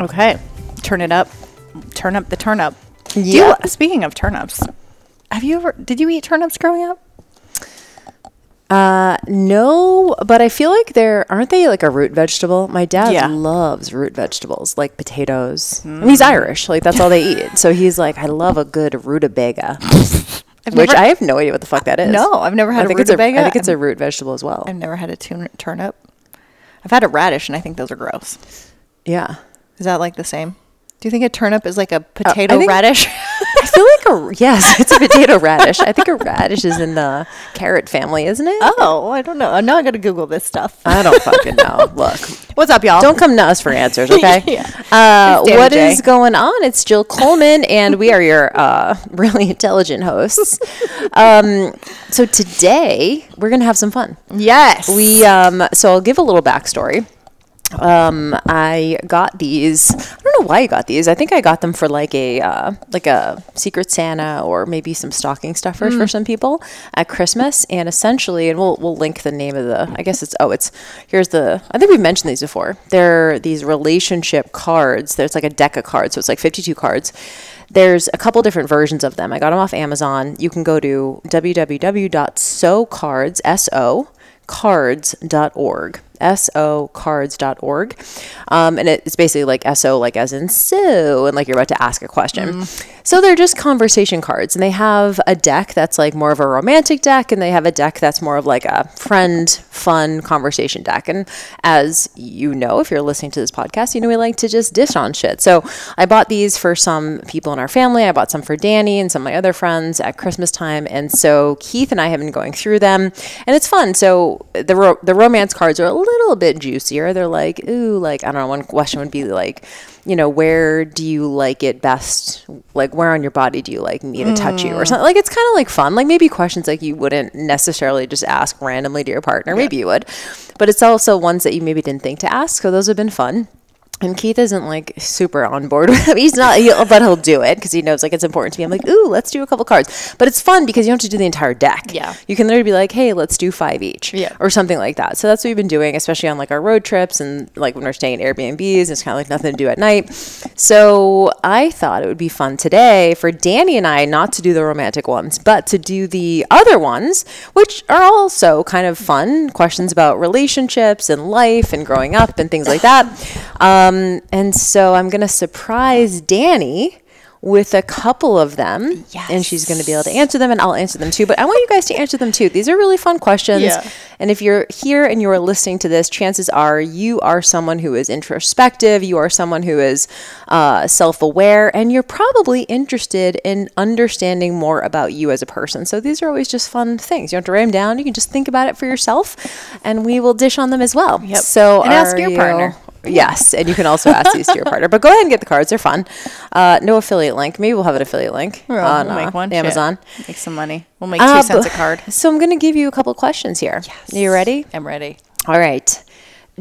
Okay, turn it up. Turn up the turnip. Yeah. you- speaking of turnips, have you ever? Did you eat turnips growing up? Uh, no, but I feel like they're aren't they like a root vegetable? My dad Yeah. loves root vegetables, like potatoes. And he's Irish, like that's all they eat. So he's like, I love a good rutabaga, I've which never- I have no idea what the fuck that is. No, I've never had I a rutabaga. I think it's a root vegetable as well. I've never had a tun- turnip. I've had a radish, and I think those are gross. Yeah, Is that like the same? Do you think a turnip is like a potato Uh, think- radish? I feel like a yes, it's a potato radish. I think a radish is in the carrot family, isn't it? oh, I don't know. Now I got to Google this stuff. I don't fucking know. Look, What's up, y'all? Don't come to us for answers, okay? Yeah. uh, what J. is going on? It's Jill Coleman, and we are your uh, really intelligent hosts. Um, so today we're gonna have some fun. Yes. We um, so I'll give a little backstory. Um, I got these. I don't know why I got these. I think I got them for like a uh, like a Secret Santa or maybe some stocking stuffers for some people at Christmas. And essentially, and we'll we'll link the name of the. I guess it's oh it's here's the. I think we've mentioned these before. They're these relationship cards. There's like a deck of cards, so it's like 52 cards. There's a couple different versions of them. I got them off Amazon. You can go to www.socards, S-O, cards.org socards.org um, and it's basically like so like as in so and like you're about to ask a question. So they're just conversation cards and they have a deck that's like more of a romantic deck and they have a deck that's more of like a friend fun conversation deck. And as you know if you're listening to this podcast you know we like to just dish on shit. So i bought these for some people in our family. I bought some for danny and some of my other friends at christmas time and so keith and i have been going through them and it's fun. So the, ro- the romance cards are a little bit juicier. They're like ooh like i don't know one question would be like you know where do you like it best? Like where on your body do you like me to touch you or mm. something? Like it's kind of like fun. Like maybe questions like you wouldn't necessarily just ask randomly to your partner. Maybe you would. But it's also ones that you maybe didn't think to ask. So those have been fun and Keith isn't like super on board with him. He's not, he'll, but he'll do it because he knows like it's important to me. I'm like, ooh, let's do a couple cards. But it's fun because you don't have to do the entire deck. Yeah. You can literally be like, hey, let's do five each. Yeah. Or something like that. So that's what we've been doing, especially on like our road trips and like when we're staying at Airbnbs. It's kind of like nothing to do at night. So I thought it would be fun today for Danny and I not to do the romantic ones, but to do the other ones, which are also kind of fun questions about relationships and life and growing up and things like that. Um, and so I'm going to surprise Danny with a couple of them and she's going to be able to answer them and I'll answer them too but I want you guys to answer them too these are really fun questions Yeah. and if you're here and you are listening to this, chances are you are someone who is introspective, you are someone who is uh, self aware, and you're probably interested in understanding more about you as a person. So these are always just fun things. You don't have to write them down, you can just think about it for yourself, and we will dish on them as well. Yep. So And ask your you- partner. Yes, and you can also ask these to your partner. But go ahead and get the cards; they're fun. Uh, no affiliate link. Maybe we'll have an affiliate link We'll on we'll uh, make one. Shit. Amazon. Make some money. We'll make two Uh, cents a card. So I'm going to give you a couple questions here. Yes. You ready? I'm ready. All right.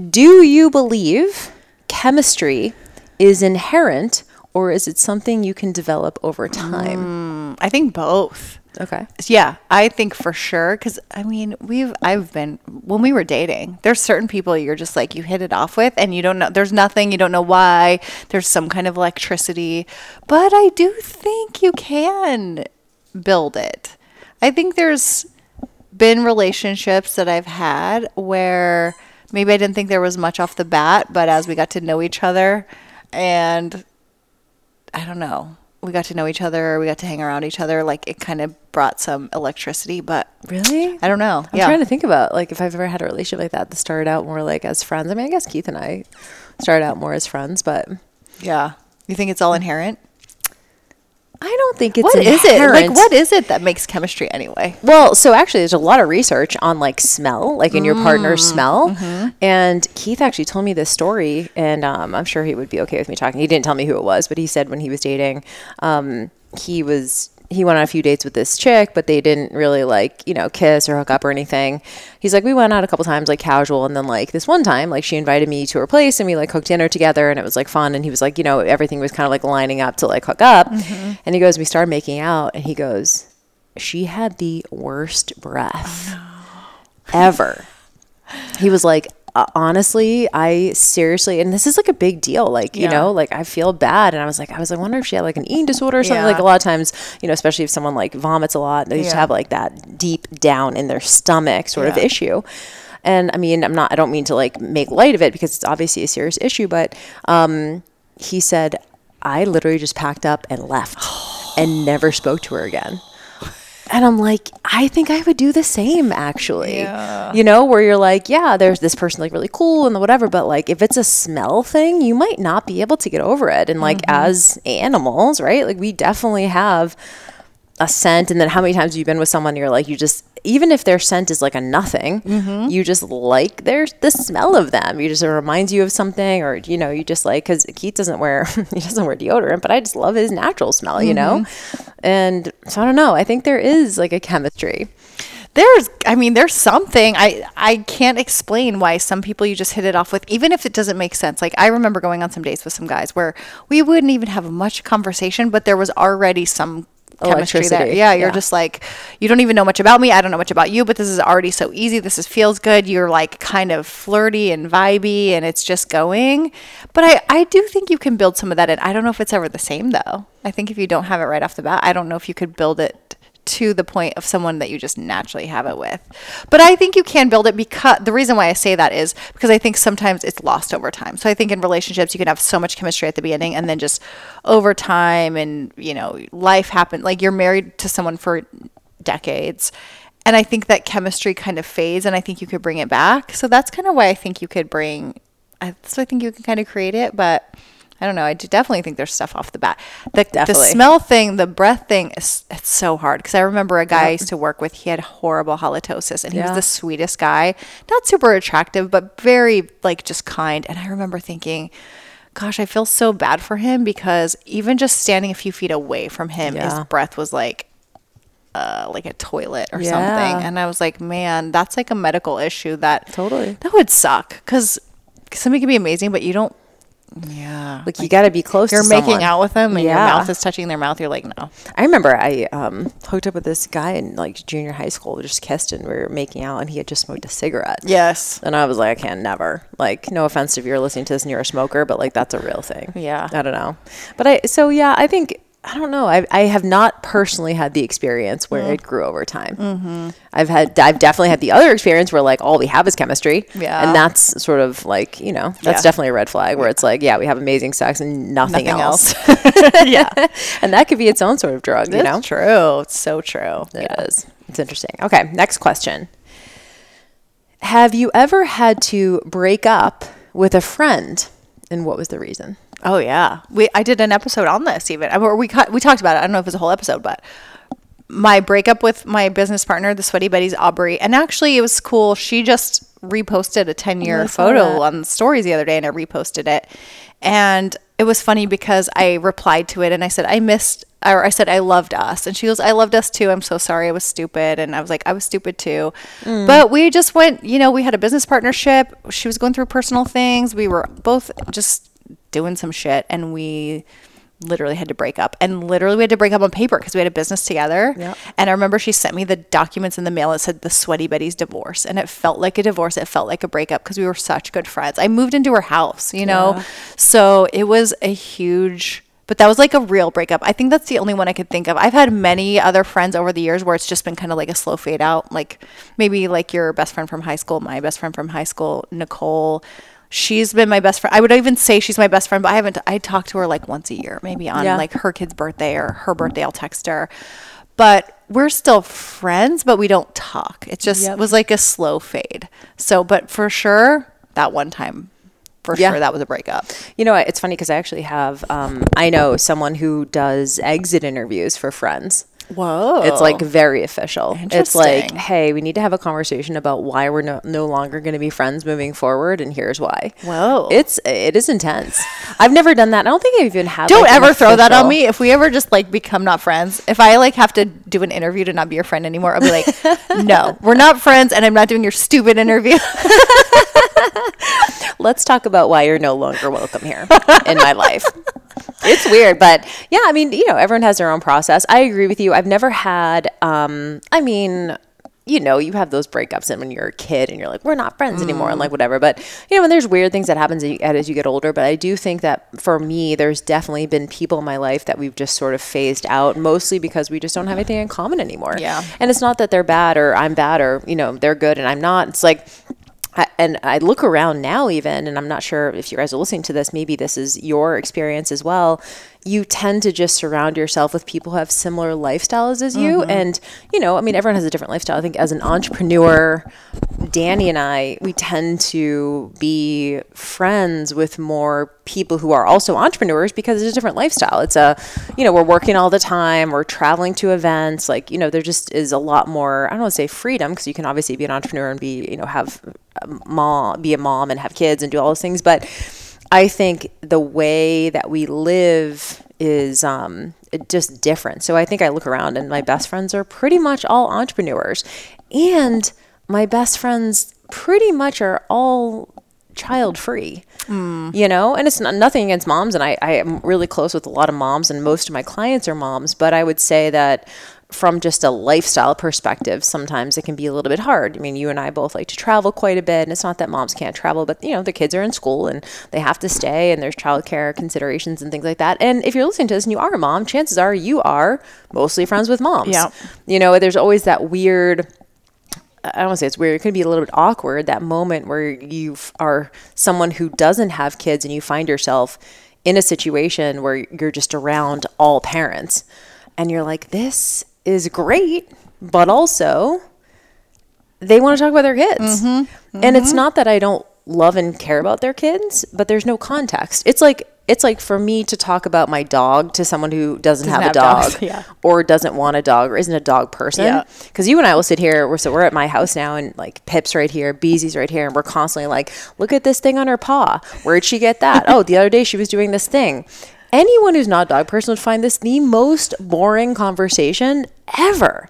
Do you believe chemistry is inherent or is it something you can develop over time? I think both. Okay. Yeah, I think for sure. Because I mean, we've I've been when we were dating. There's certain people you're just like you hit it off with, and you don't know. There's nothing you don't know why. There's some kind of electricity, but I do think you can build it. I think there's been relationships that I've had where maybe I didn't think there was much off the bat, but as we got to know each other, and I don't know. We got to know each other. We got to hang around each other. Like it kind of brought some electricity, but Really? I don't know. I'm yeah. trying to think about like if I've ever had a relationship like that that started out more like as friends. I mean, I guess Keith and I started out more as friends, but yeah. You think it's all inherent? I don't think it's What is it? Like, what is it that makes chemistry anyway? Well, so actually, there's a lot of research on like smell, like in your partner's Mm, smell. mm-hmm. And Keith actually told me this story, and um, I'm sure he would be okay with me talking. He didn't tell me who it was, but he said when he was dating, um, he was he went on a few dates with this chick, but they didn't really like you know kiss or hook up or anything. He's like, we went out a couple times like casual, and then like this one time, like she invited me to her place, and we like cooked dinner together, and it was like fun. And he was like, you know, everything was kind of like lining up to like hook up. Mm-hmm. And he goes, we started making out, and he goes she had the worst breath oh, ever. He was like, "Uh, honestly, I seriously, and this is like a big deal. Like, you know, like I feel bad. And I was like, I was like, I wonder if she had like an eating disorder or something. Like a lot of times, you know, especially if someone like vomits a lot, they just Yeah. have like that deep down in their stomach sort of issue. And I mean, I'm not, I don't mean to like make light of it because it's obviously a serious issue, but um, he said, I literally just packed up and left and never spoke to her again. And I'm like, I think I would do the same actually. You know, where you're like, yeah, there's this person like really cool and whatever, but like if it's a smell thing, you might not be able to get over it. And like mm-hmm. as animals, right? Like we definitely have a scent and then how many times have you been with someone you're like you just even if their scent is like a nothing mm-hmm. you just like their the smell of them. You just it reminds you of something or you know you just like because keith doesn't wear he doesn't wear deodorant but i just love his natural smell you know? Mm-hmm. And so i don't know. I think there is like a chemistry. There's, I mean, there's something. I I can't explain why some people you just hit it off with, even if it doesn't make sense. Like I remember going on some dates with some guys where we wouldn't even have much conversation, but there was already some chemistry there. Yeah, you're yeah. just like you don't even know much about me. I don't know much about you, but this is already so easy. This is feels good. You're like kind of flirty and vibey, and it's just going. But I I do think you can build some of that in. I don't know if it's ever the same though. I think if you don't have it right off the bat, I don't know if you could build it to the point of someone that you just naturally have it with. But I think you can build it because the reason why I say that is because I think sometimes it's lost over time. So I think in relationships you can have so much chemistry at the beginning and then just over time and you know life happens like you're married to someone for decades. And I think that chemistry kind of fades and I think you could bring it back. So that's kind of why I think you could bring I, so I think you can kind of create it, but I don't know. I definitely think there's stuff off the bat. The, the smell thing, the breath thing, is it's so hard because I remember a guy I used to work with. He had horrible halitosis, and he was the sweetest guy. Not super attractive, but very like just kind. And I remember thinking, gosh, I feel so bad for him because even just standing a few feet away from him, his breath was like. Uh, like a toilet or Yeah. something, and I was like, "Man, that's like a medical issue that Totally. that would suck." Because somebody can be amazing, but you don't. Yeah, like, you got to be close you're making someone. out with them and your mouth is touching their mouth. You're like, no. I remember I um, hooked up with this guy in like junior high school. We just kissed and we were making out, and he had just smoked a cigarette. Yes. And I was like, I can never. Like, no offense if you're listening to this and you're a smoker, but like that's a real thing. Yeah. I don't know. But I so yeah, I think I don't know. I I have not personally had the experience where Mm. it grew over time. Mm-hmm. I've had I've definitely had the other experience where like all we have is chemistry. Yeah. And that's sort of like you know that's Yeah. definitely a red flag where it's like yeah we have amazing sex and nothing, Nothing else. yeah. and that could be its own sort of drug. You know. True. It's so true. It is. It's interesting. Okay, next question. Have you ever had to break up with a friend, and what was the reason? Oh yeah. We I did an episode on this even. Or we we talked about it. I don't know if it was a whole episode, but my breakup with my business partner, the Sweaty Betties, Aubrey, and actually it was cool. She just reposted a 10 year photo that. on the stories the other day and I reposted it. And it was funny because I replied to it and I said, I missed, or I said, I loved us. And she goes, I loved us too. I'm so sorry I was stupid. And I was like, I was stupid too. Mm. But we just went, you know, we had a business partnership. She was going through personal things. We were both just doing some shit and we literally had to break up and literally we had to break up on paper because we had a business together Yep. and i remember she sent me the documents in the mail that said the sweaty betty's divorce and it felt like a divorce it felt like a breakup because we were such good friends i moved into her house you know Yeah. so it was a huge but that was like a real breakup i think that's the only one i could think of i've had many other friends over the years where it's just been kind of like a slow fade out like maybe like your best friend from high school my best friend from high school nicole she's been my best friend. I would even say she's my best friend, but I haven't. I talk to her like once a year, maybe on Yeah. like her kid's birthday or her birthday. I'll text her, but we're still friends, but we don't talk. It just Yep. was like a slow fade. So, but for sure, that one time for Yeah. sure that was a breakup. You know, what? it's funny because I actually have, um, I know someone who does exit interviews for friends. Whoa. It's like very official. It's like, hey, we need to have a conversation about why we're no, no longer going to be friends moving forward, and here's why. Whoa. It's it is intense. I've never done that. I don't think I've even had. don't like, ever throw that on me. If we ever just like become not friends, if I like have to do an interview to not be your friend anymore, I'll be like, no, we're not friends, and I'm not doing your stupid interview. Let's talk about why you're no longer welcome here in my life. It's weird, but yeah, I mean, you know, everyone has their own process. I agree with you. I've never had, um, I mean, you know, you have those breakups and when you're a kid and you're like, we're not friends anymore and like whatever. But, you know, and there's weird things that happens as you get older. But I do think that for me, there's definitely been people in my life that we've just sort of phased out, mostly because we just don't have anything in common anymore. Yeah. And it's not that they're bad or I'm bad or, you know, they're good and I'm not. It's like, And I look around now, even, and I'm not sure if you guys are listening to this, maybe this is your experience as well. You tend to just surround yourself with people who have similar lifestyles as you. Mm-hmm. And, you know, I mean, everyone has a different lifestyle. I think as an entrepreneur, Danny and I, we tend to be friends with more people who are also entrepreneurs because it's a different lifestyle. It's a, you know, we're working all the time, we're traveling to events. Like, you know, there just is a lot more, I don't want to say freedom because you can obviously be an entrepreneur and be, you know, have uh, a mom, be a mom and have kids and do all those things. But I think the way that we live is um, just different. So I think I look around and my best friends are pretty much all entrepreneurs. And my best friends pretty much are all child free you know and it's not, nothing against moms and I, I am really close with a lot of moms and most of my clients are moms but i would say that from just a lifestyle perspective sometimes it can be a little bit hard i mean you and i both like to travel quite a bit and it's not that moms can't travel but you know the kids are in school and they have to stay and there's childcare considerations and things like that and if you're listening to this and you are a mom chances are you are mostly friends with moms Yeah. you know there's always that weird I don't want to say it's weird. It could be a little bit awkward that moment where you are someone who doesn't have kids and you find yourself in a situation where you're just around all parents and you're like, this is great, but also they want to talk about their kids. And it's not that I don't love and care about their kids, but there's no context. It's like it's like for me to talk about my dog to someone who doesn't, have, have a dog yeah. or doesn't want a dog or isn't a dog person. Yeah. Because you and I will sit here. We're so we're at my house now, and like Pip's right here, Beezy's right here, and we're constantly like, look at this thing on her paw. Where'd she get that? oh, the other day she was doing this thing. Anyone who's not a dog person would find this the most boring conversation ever.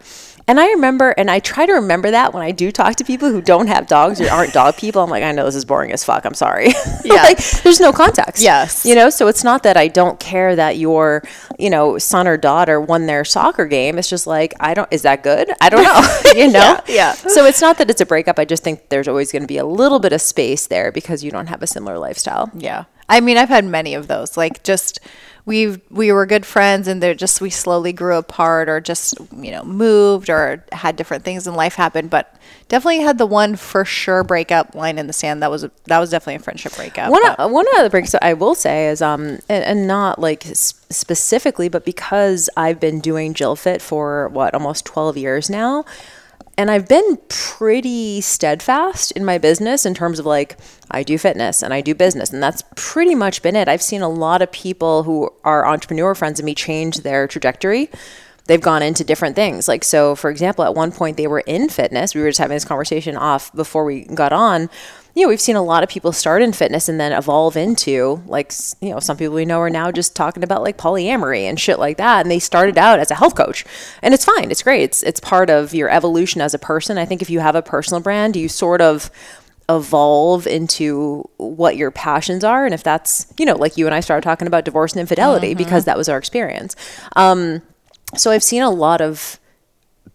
And I remember, and I try to remember that when I do talk to people who don't have dogs or aren't dog people. I'm like, I know this is boring as fuck. I'm sorry. Yeah. like, there's no context. Yes. You know, so it's not that I don't care that your, you know, son or daughter won their soccer game. It's just like, I don't, is that good? I don't know. you know? Yeah, yeah. So it's not that it's a breakup. I just think there's always going to be a little bit of space there because you don't have a similar lifestyle. Yeah. I mean, I've had many of those. Like just we we were good friends and they're just we slowly grew apart or just, you know, moved or had different things in life happen, but definitely had the one for sure breakup line in the sand. That was a, that was definitely a friendship breakup. One of, one of the breaks I will say is um and, and not like specifically, but because I've been doing Jill Fit for what almost twelve years now, and I've been pretty steadfast in my business in terms of like I do fitness and I do business, and that's pretty much been it. I've seen a lot of people who are entrepreneur friends of me change their trajectory they've gone into different things. Like, so for example, at one point they were in fitness. We were just having this conversation off before we got on. You know, we've seen a lot of people start in fitness and then evolve into like, you know, some people we know are now just talking about like polyamory and shit like that. And they started out as a health coach, and it's fine. It's great. It's it's part of your evolution as a person. I think if you have a personal brand, you sort of evolve into what your passions are and if that's you know like you and i started talking about divorce and infidelity because that was our experience um, so I've seen a lot of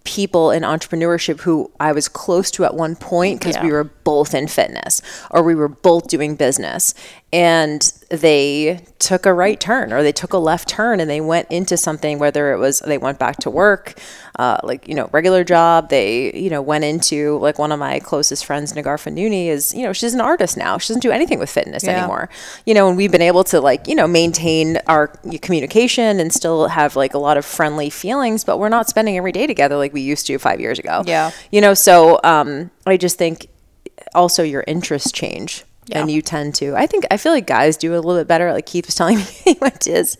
people in entrepreneurship who I was close to at one point because we were both in fitness or we were both doing business and they took a right turn or they took a left turn and they went into something whether it was they went back to work uh, like you know regular job. They you know went into like one of my closest friends Nagar Fanuni is you know she's an artist now. She doesn't do anything with fitness Yeah. anymore. You know and we've been able to like you know maintain our communication and still have like a lot of friendly feelings but we're not spending every day together like we used to five years ago. Yeah. you know so um i just think also your interests change and you tend to. I think I feel like guys do a little bit better. Like Keith was telling me, he went to his,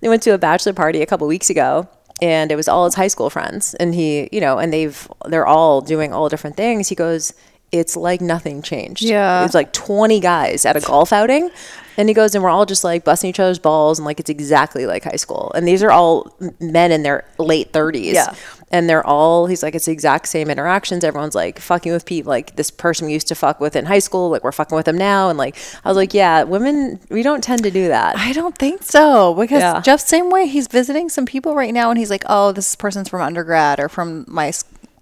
he went to a bachelor party a couple weeks ago, and it was all his high school friends, and he, you know, and they've they're all doing all different things. He goes, it's like nothing changed. Yeah. it's like twenty guys at a golf outing. And he goes, and we're all just like busting each other's balls, and like it's exactly like high school. And these are all men in their late 30s. Yeah. And they're all, he's like, it's the exact same interactions. Everyone's like fucking with people, like this person we used to fuck with in high school, like we're fucking with them now. And like, I was like, yeah, women, we don't tend to do that. I don't think so because Yeah. Jeff, same way, he's visiting some people right now, and he's like, "Oh, this person's from undergrad or from my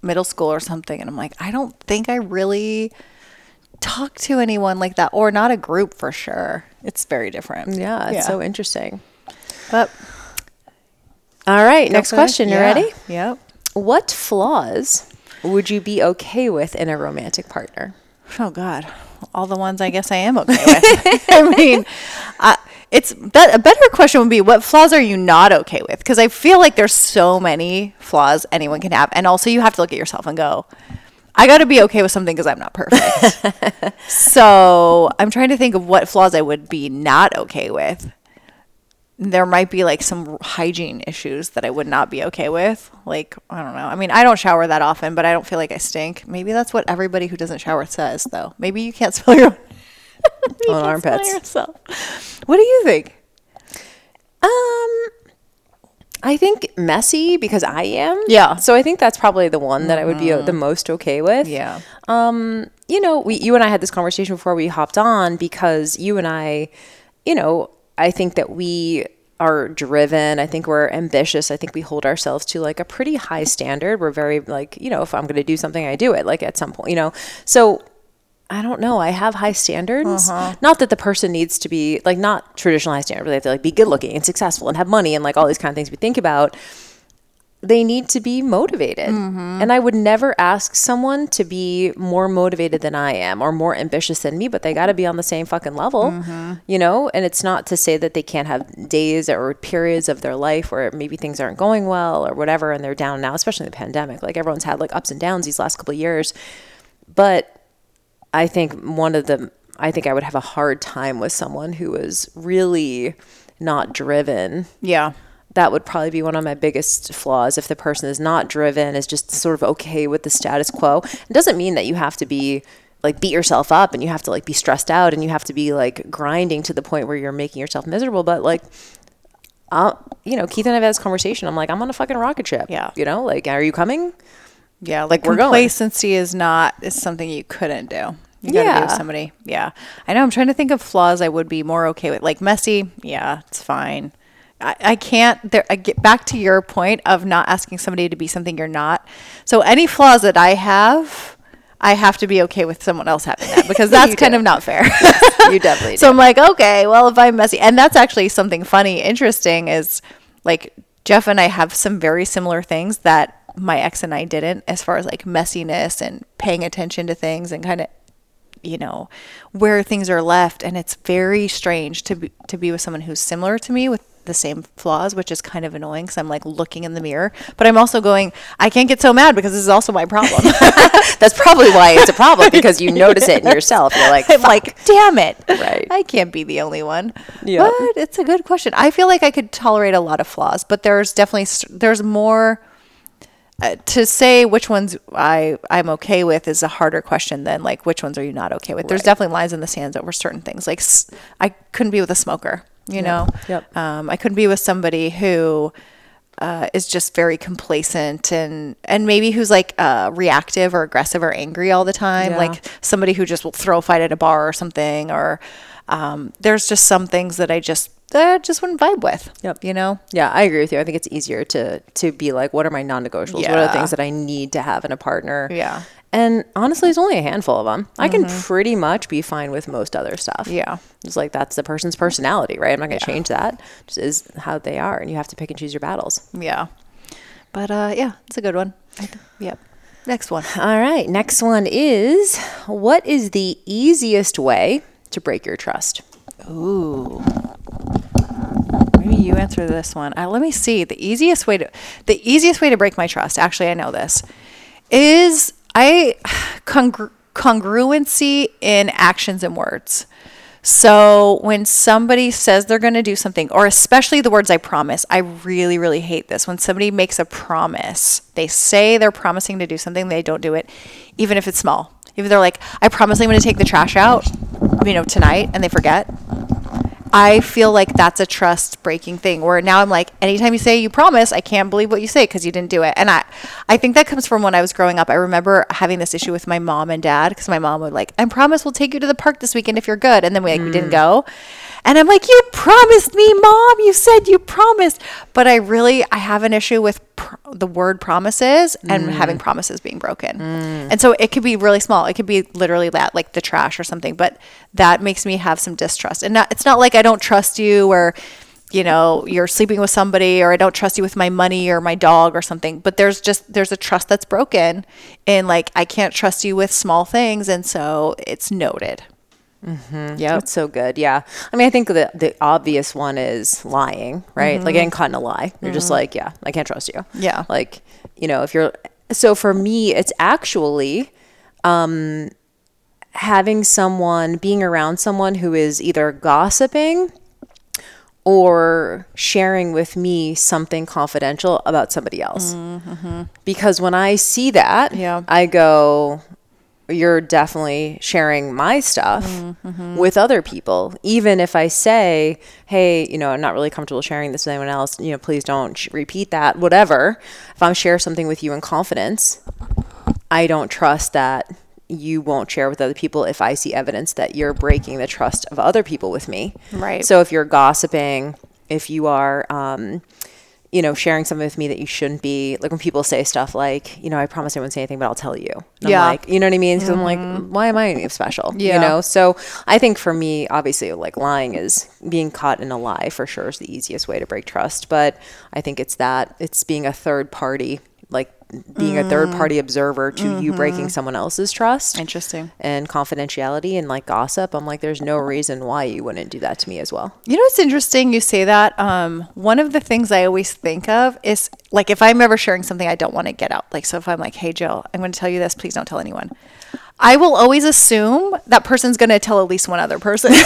middle school or something," and I'm like, I don't think I really talk to anyone like that, or not a group for sure. It's very different. yeah, it's so interesting. But All right, next go for it. question. You Yeah. ready? Yep. What flaws would you be okay with in a romantic partner? Oh God, all the ones I guess I am okay with. I mean, I, it's that a better question would be what flaws are you not okay with? Because I feel like there's so many flaws anyone can have, and also you have to look at yourself and go, I got to be okay with something because I'm not perfect. so I'm trying to think of what flaws I would be not okay with. There might be like some hygiene issues that I would not be okay with. Like, I don't know. I mean, I don't shower that often, but I don't feel like I stink. Maybe that's what everybody who doesn't shower says, though. Maybe you can't smell your own armpits. yourself. What do you think? Um, I think messy because I am. Yeah. So I think that's probably the one that I would be uh, the most okay with. Yeah. Um, you know, we you and I had this conversation before we hopped on because you and I, you know, I think that we are driven. I think we're ambitious. I think we hold ourselves to like a pretty high standard. We're very like, you know, if I'm going to do something, I do it like at some point, you know. So I don't know. I have high standards. Uh-huh. Not that the person needs to be like not traditional high standard, but they have to like be good looking and successful and have money and like all these kind of things we think about. They need to be motivated. Mm-hmm. And I would never ask someone to be more motivated than I am or more ambitious than me, but they got to be on the same fucking level, mm-hmm. you know? And it's not to say that they can't have days or periods of their life where maybe things aren't going well or whatever and they're down now, especially in the pandemic. Like everyone's had like ups and downs these last couple of years. But I think one of the I think I would have a hard time with someone who is really not driven. Yeah. That would probably be one of my biggest flaws if the person is not driven, is just sort of okay with the status quo. It doesn't mean that you have to be like beat yourself up and you have to like be stressed out and you have to be like grinding to the point where you're making yourself miserable, but like uh, you know, Keith and I've had this conversation. I'm like, I'm on a fucking rocket ship. Yeah. You know, like, are you coming? Yeah. Like We're going. complacency is not is something you couldn't do. You gotta be Yeah. with somebody. Yeah. I know. I'm trying to think of flaws I would be more okay with. Like messy. Yeah, it's fine. I, I can't there I get back to your point of not asking somebody to be something you're not. So any flaws that I have, I have to be okay with someone else having that because that's kind do. of not fair. You definitely So I'm like, okay, well, if I'm messy, and that's actually something funny, interesting is like Jeff and I have some very similar things that my ex and I didn't, as far as like messiness and paying attention to things and kind of, you know, where things are left. And it's very strange to be to be with someone who's similar to me with the same flaws, which is kind of annoying because I'm like looking in the mirror, but I'm also going, I can't get so mad because this is also my problem. That's probably why it's a problem because you notice it in yourself. You're like, I'm like, damn it. Right. I can't be the only one. Yeah. But it's a good question. I feel like I could tolerate a lot of flaws, but there's definitely there's more uh, to say which ones I I'm okay with is a harder question than like which ones are you not okay with. There's definitely lines in the sands over certain things. Like I couldn't be with a smoker, you know. Yep. Um, I couldn't be with somebody who uh, is just very complacent and and maybe who's like uh, reactive or aggressive or angry all the time. Yeah. Like somebody who just will throw a fight at a bar or something. Or um, there's just some things that I just that I just wouldn't vibe with. Yep. You know. Yeah, I agree with you. I think it's easier to to be like, what are my non-negotiables? What are the things that I need to have in a partner? Yeah. And honestly, there's only a handful of them. I can pretty much be fine with most other stuff. Yeah. It's like that's the person's personality, right? I'm not going to change that. Just is how they are, and you have to pick and choose your battles. Yeah. But uh, yeah, it's a good one. Yep. Next one. All right, next one is what is the easiest way to break your trust? Ooh. Maybe you answer this one. Uh, let me see. The easiest way to the easiest way to break my trust. Actually, I know this is I congr- congruency in actions and words. So when somebody says they're going to do something, or especially the words I promise, I really, really hate this. When somebody makes a promise, they say they're promising to do something, they don't do it, even if it's small. Even they're like, I promise I'm going to take the trash out, you know, tonight, and they forget. I feel like that's a trust breaking thing where now I'm like, anytime you say you promise, I can't believe what you say because you didn't do it. And I, I think that comes from when I was growing up. I remember having this issue with my mom and dad because my mom would like, I promise we'll take you to the park this weekend if you're good. And then we, like, we didn't mm. go. And I'm like, you promised me, mom. You said you promised. But I really, I have an issue with pr- the word promises and mm. having promises being broken. Mm. And so it could be really small. It could be literally that, like the trash or something. But that makes me have some distrust. And not, it's not like I don't trust you or, you know, you're sleeping with somebody or I don't trust you with my money or my dog or something. But there's just, there's a trust that's broken. And like, I can't trust you with small things. And so it's noted. Mm-hmm. Yeah, that's so good. Yeah, I mean, I think the the obvious one is lying, right? Like getting caught in a lie. You're just mm-hmm. like, yeah, I can't trust you. Yeah. like you know, if you're so for me, it's actually um, having someone being around someone who is either gossiping or sharing with me something confidential about somebody else. Mm-hmm. Because when I see that, Yeah. I go, you're definitely sharing my stuff Mm-hmm, with other people. Even if I say, hey, you know, I'm not really comfortable sharing this with anyone else, you know, please don't sh- repeat that, whatever. If I'm share something with you in confidence, I don't trust that you won't share with other people if I see evidence that you're breaking the trust of other people with me. Right. So if you're gossiping, if you are, um, you know, sharing something with me that you shouldn't be, like when people say stuff like, you know, I promise I won't say anything, but I'll tell you. And Yeah. I'm like, you know what I mean? Because I'm like, mm-hmm. why am I any special? Yeah. You know? So I think for me, obviously, like lying is being caught in a lie for sure is the easiest way to break trust. But I think it's that, it's being a third party, being a third party observer to you breaking someone else's trust Interesting. and confidentiality and like gossip. I'm like, there's no reason why you wouldn't do that to me as well. You know what's interesting? You say that. Um, one of the things I always think of is like if I'm ever sharing something I don't want to get out. Like, so if I'm like, hey, Jill, I'm going to tell you this, please don't tell anyone. I will always assume that person's going to tell at least one other person.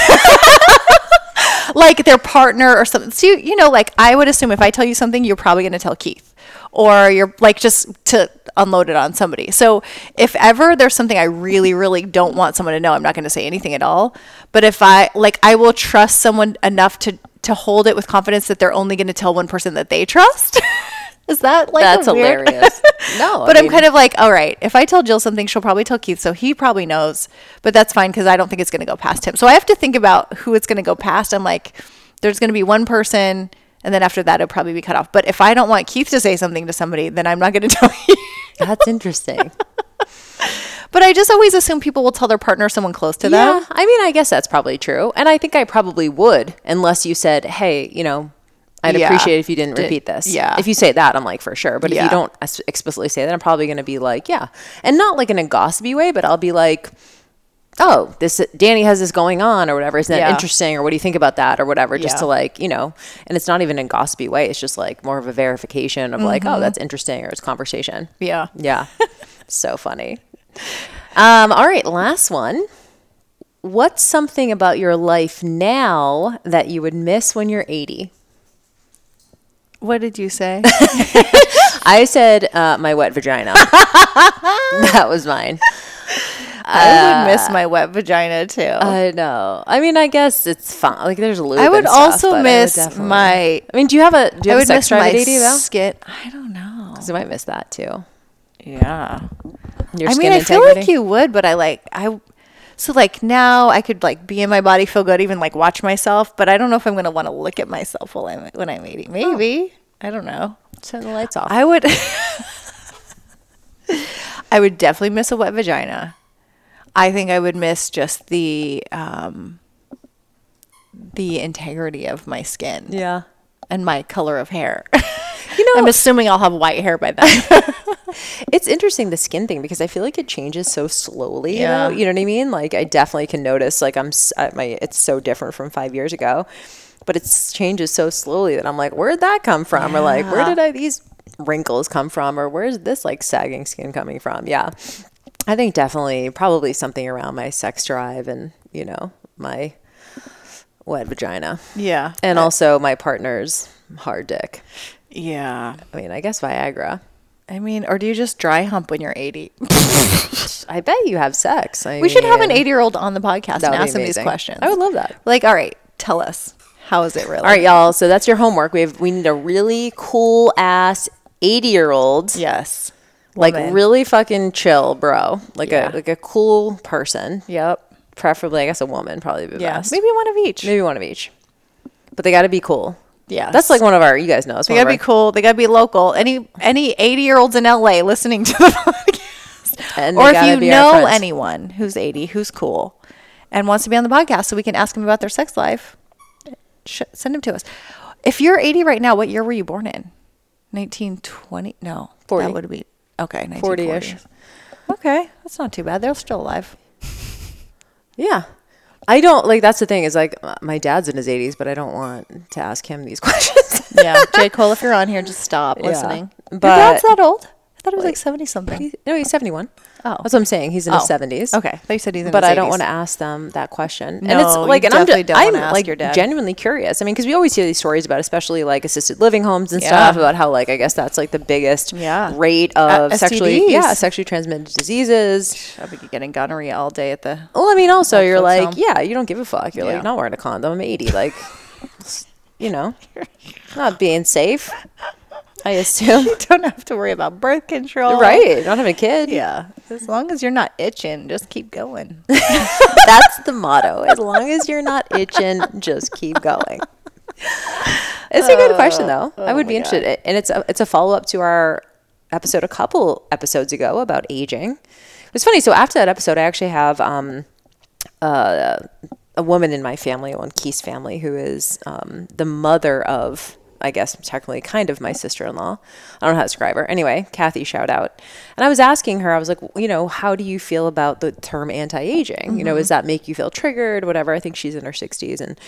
like their partner or something. So, you, you know, like I would assume if I tell you something, you're probably going to tell Keith or you're like just to unload it on somebody. So if ever there's something I really, really don't want someone to know, I'm not going to say anything at all. But if I like, I will trust someone enough to to hold it with confidence that they're only going to tell one person that they trust. Is that like That's a weird- hilarious. No, but I I'm mean- kind of like, all right, if I tell Jill something, she'll probably tell Keith, so he probably knows. But that's fine because I don't think it's going to go past him. So I have to think about who it's going to go past. I'm like, there's going to be one person, and then after that, it'll probably be cut off. But if I don't want Keith to say something to somebody, then I'm not going to tell you. That's interesting. but I just always assume people will tell their partner, or someone close to them. Yeah, I mean, I guess that's probably true. And I think I probably would, unless you said, hey, you know, I'd Yeah. appreciate it if you didn't repeat this. yeah. If you say that, I'm like, for sure. But if you don't explicitly say that, I'm probably going to be like, yeah. And not like in a gossipy way, but I'll be like, oh, this Danny has this going on or whatever. Isn't that Yeah. interesting? Or what do you think about that or whatever? Just Yeah. to like, you know, and it's not even in gossipy way. It's just like more of a verification of like, oh, that's interesting or it's conversation. Yeah. Yeah. so funny. Um, all right, last one. What's something about your life now that you would miss when you're 80? What did you say? I said uh, my wet vagina. that was mine. I would uh, miss my wet vagina too. I know. I mean, I guess it's fine. Like, there's lube. I would stuff, also I would also miss my. I mean, do you have a do you I would miss my at 80 though? skin. I don't know. Because I might miss that too. Yeah. Your I mean, I feel like you would, but I like I. So like now I could like be in my body, feel good, even like watch myself. But I don't know if I'm gonna want to look at myself while I'm when I'm eating. Oh. Maybe I don't know. turn the lights off. I would. I would definitely miss a wet vagina. I think I would miss just the um, the integrity of my skin yeah. and my color of hair. You know, I'm assuming I'll have white hair by then. It's interesting the skin thing because I feel like it changes so slowly. Yeah. You know, you know what I mean? Like I definitely can notice like I'm s- I- my it's so different from five years ago, but it changes so slowly that I'm like, where'd that come from? Or like, where did I these wrinkles come from? Or where's this like sagging skin coming from? Yeah. I think definitely probably something around my sex drive and, you know, my wet vagina. Yeah. And also my partner's hard dick. Yeah. I mean, I guess Viagra. I mean, or do you just dry hump when you're 80? I bet you have sex. I We should have an mean, 80 year old on the podcast and ask him these questions. I would love that. Like, all right, tell us. How is it really? All right, y'all. So that's your homework. We have we need a really cool ass 80 year old. Yes. Like Woman. really fucking chill, bro. Like Yeah. a like a cool person. Yep. Preferably, I guess, a woman. Probably the Yeah. best. Maybe one of each. Maybe one of each. But they got to be cool. Yeah. That's like one of our. You guys know. It's They gotta be cool. They gotta be local. Any any 80 year olds in LA listening to the podcast. And or if you know anyone who's 80 who's cool and wants to be on the podcast so we can ask them about their sex life, sh- send them to us. If you're 80 right now, what year were you born in? 1920? No. 40. That would be okay. 40-ish. 1940s. Okay, that's not too bad. They're still alive. Yeah. I don't like. That's the thing is like my dad's in his 80s, but I don't want to ask him these questions. Yeah, J Cole, if you're on here, just stop Yeah. listening. Your But- dad's that old? I thought it was like 70 something. No, he's 71. Oh. That's what I'm saying. He's in his Oh. 70s. Okay, they said he's in but his I don't want to ask them that question. and No, it's you like, and I'm, definitely ju- don't I'm ask like your dad. genuinely curious. I mean, because we always hear these stories about, especially like assisted living homes and Yeah. stuff, about how like I guess that's like the biggest Yeah. rate Uh, of sexually, STDs. yeah, sexually transmitted diseases. I'll be getting gonorrhea all day at the. Well, I mean, also you're like, home. yeah, you don't give a fuck. You're Yeah. like not wearing a condom. I'm 80. Like, you know, not being safe. I assume. You don't have to worry about birth control. right. Don't have a kid. Yeah. As long as you're not itching, just keep going. That's the motto. As long as you're not itching, just keep going. It's a good question, though. I would be interested, and it's a, it's a follow up to our episode a couple episodes ago about aging. It was funny. So after that episode, I actually have um, uh, a woman in my family, on Keith's family, who is um, the mother of, I guess, technically kind of my sister in law. I don't know how to describe her. Anyway, Kathy, shout out. And I was asking her, I was like, you know, how do you feel about the term anti aging? You know, mm-hmm. does that make you feel triggered, whatever? I think she's in her 60s. And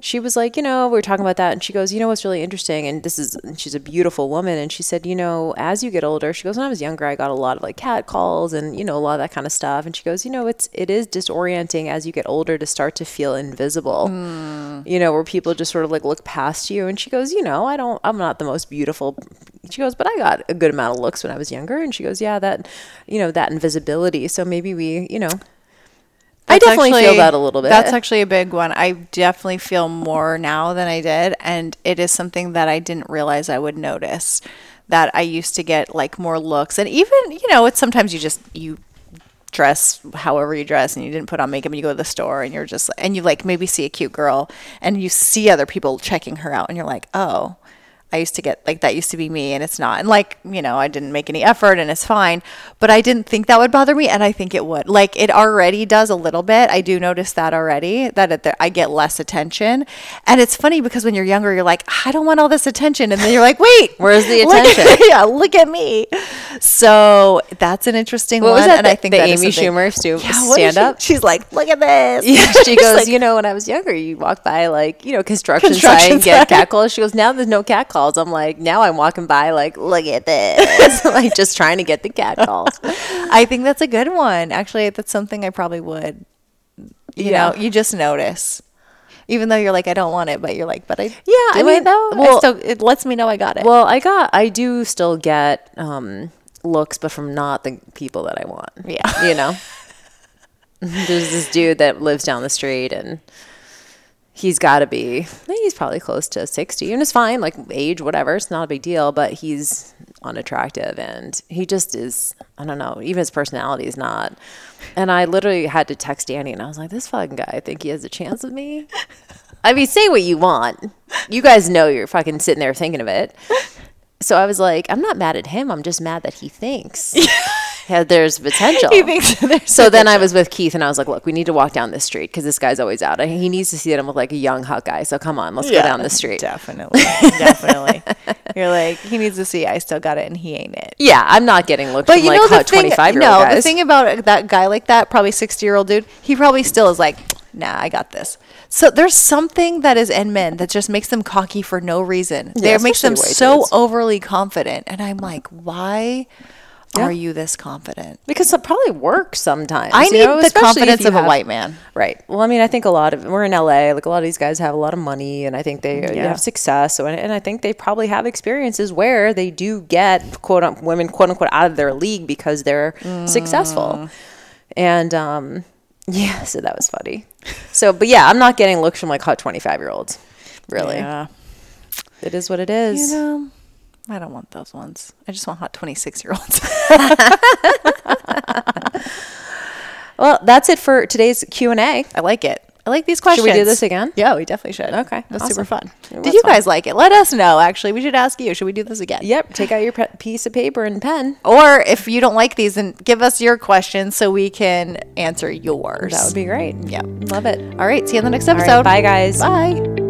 she was like, you know, we were talking about that. And she goes, you know, what's really interesting? And this is, and she's a beautiful woman. And she said, you know, as you get older, she goes, when I was younger, I got a lot of like cat calls and, you know, a lot of that kind of stuff. And she goes, you know, it's, it is disorienting as you get older to start to feel invisible, hmm. you know, where people just sort of like look past you. And she goes, you know, I don't, I'm not the most beautiful. She goes, but I got a good amount of looks when I was younger. And she goes, yeah, that, you know, that invisibility. So maybe we, you know, I That's definitely feel that a little bit. That's actually a big one. I definitely feel more now than I did. And it is something that I didn't realize I would notice. That I used to get like more looks. And even, you know, it's sometimes you just, you dress however you dress and you didn't put on makeup and you go to the store and you're just, and you like maybe see a cute girl and you see other people checking her out and you're like, oh. I used to get like that used to be me and it's not. And like, you know, I didn't make any effort and it's fine, but I didn't think that would bother me and I think it would. Like it already does a little bit. I do notice that already that it, I get less attention. And it's funny because when you're younger you're like, I don't want all this attention and then you're like, wait, Where's the look at- attention? yeah, look at me. So, that's an interesting What one was that? and the, I think the Amy Schumer stu- Yeah, stand she- up. She's like, look at this. Yeah, she goes, like, you know, when I was younger, you walk by like, you know, construction, Construction site and get cat calls. She goes, now there's no cat calls. I'm like, now I'm walking by like, look at this, like just trying to get the cat calls. I think that's a good one. Actually, that's something I probably would. You Yeah. know, you just notice. Even though you're like, I don't want it, but you're like, but I Yeah, I mean, it though. Well- still, it lets me know I got it. Well, I got, I do still get um, looks, but from not the people that I want. Yeah. you know. There's this dude that lives down the street, and he's got to be. I think he's probably close to sixty, and it's fine, like age, whatever. It's not a big deal, but he's unattractive, and he just is. I don't know. Even his personality is not. And I literally had to text Danny, and I was like, "This fucking guy, I think he has a chance with me." I mean, say what you want. You guys know you're fucking sitting there thinking of it. So I was like, I'm not mad at him. I'm just mad that he thinks there's potential. he thinks there's so then I was with Keith and I was like, look, we need to walk down this street because this guy's always out. He needs to see that I'm with like a young hot guy. So come on, let's go down the street. Definitely, definitely. You're like, he needs to see I still got it, and he ain't it. Yeah, I'm not getting looked But you like know the hot thing, 25 year no, old guys. the thing about uh, that guy like that, probably 60 year old dude, he probably still is like, nah, I got this. So there's something that is in men that just makes them cocky for no reason. Yeah, They makes them so overly confident, and I'm like, why? Are you this confident? because it probably works sometimes. I you need know, the confidence of a white man. Right. Well, I mean, I think a lot of we're in LA. Like a lot of these guys have a lot of money, and I think they they Yeah. have success. So, and, and I think they probably have experiences where they do get quote unquote women quote unquote out of their league because they're Mm. successful. And um, yeah, so that was funny. So, but yeah, I'm not getting looks from like hot 25 year olds. Really, Yeah. it is what it is. You know, I don't want those ones. I just want hot 26 year olds. Well, that's it for today's Q and A. I like it. I like these questions. Should we do this again? Yeah, we definitely should. Okay, That's awesome. super fun. It Did you fun. guys like it? Let us know, actually. We should ask you. Should we do this again? Yep. Take out your pe- piece of paper and pen. Or if you don't like these, then give us your questions so we can answer yours. That would be great. Yep. Love it. All right. See you in the next right, episode. bye, guys. Bye.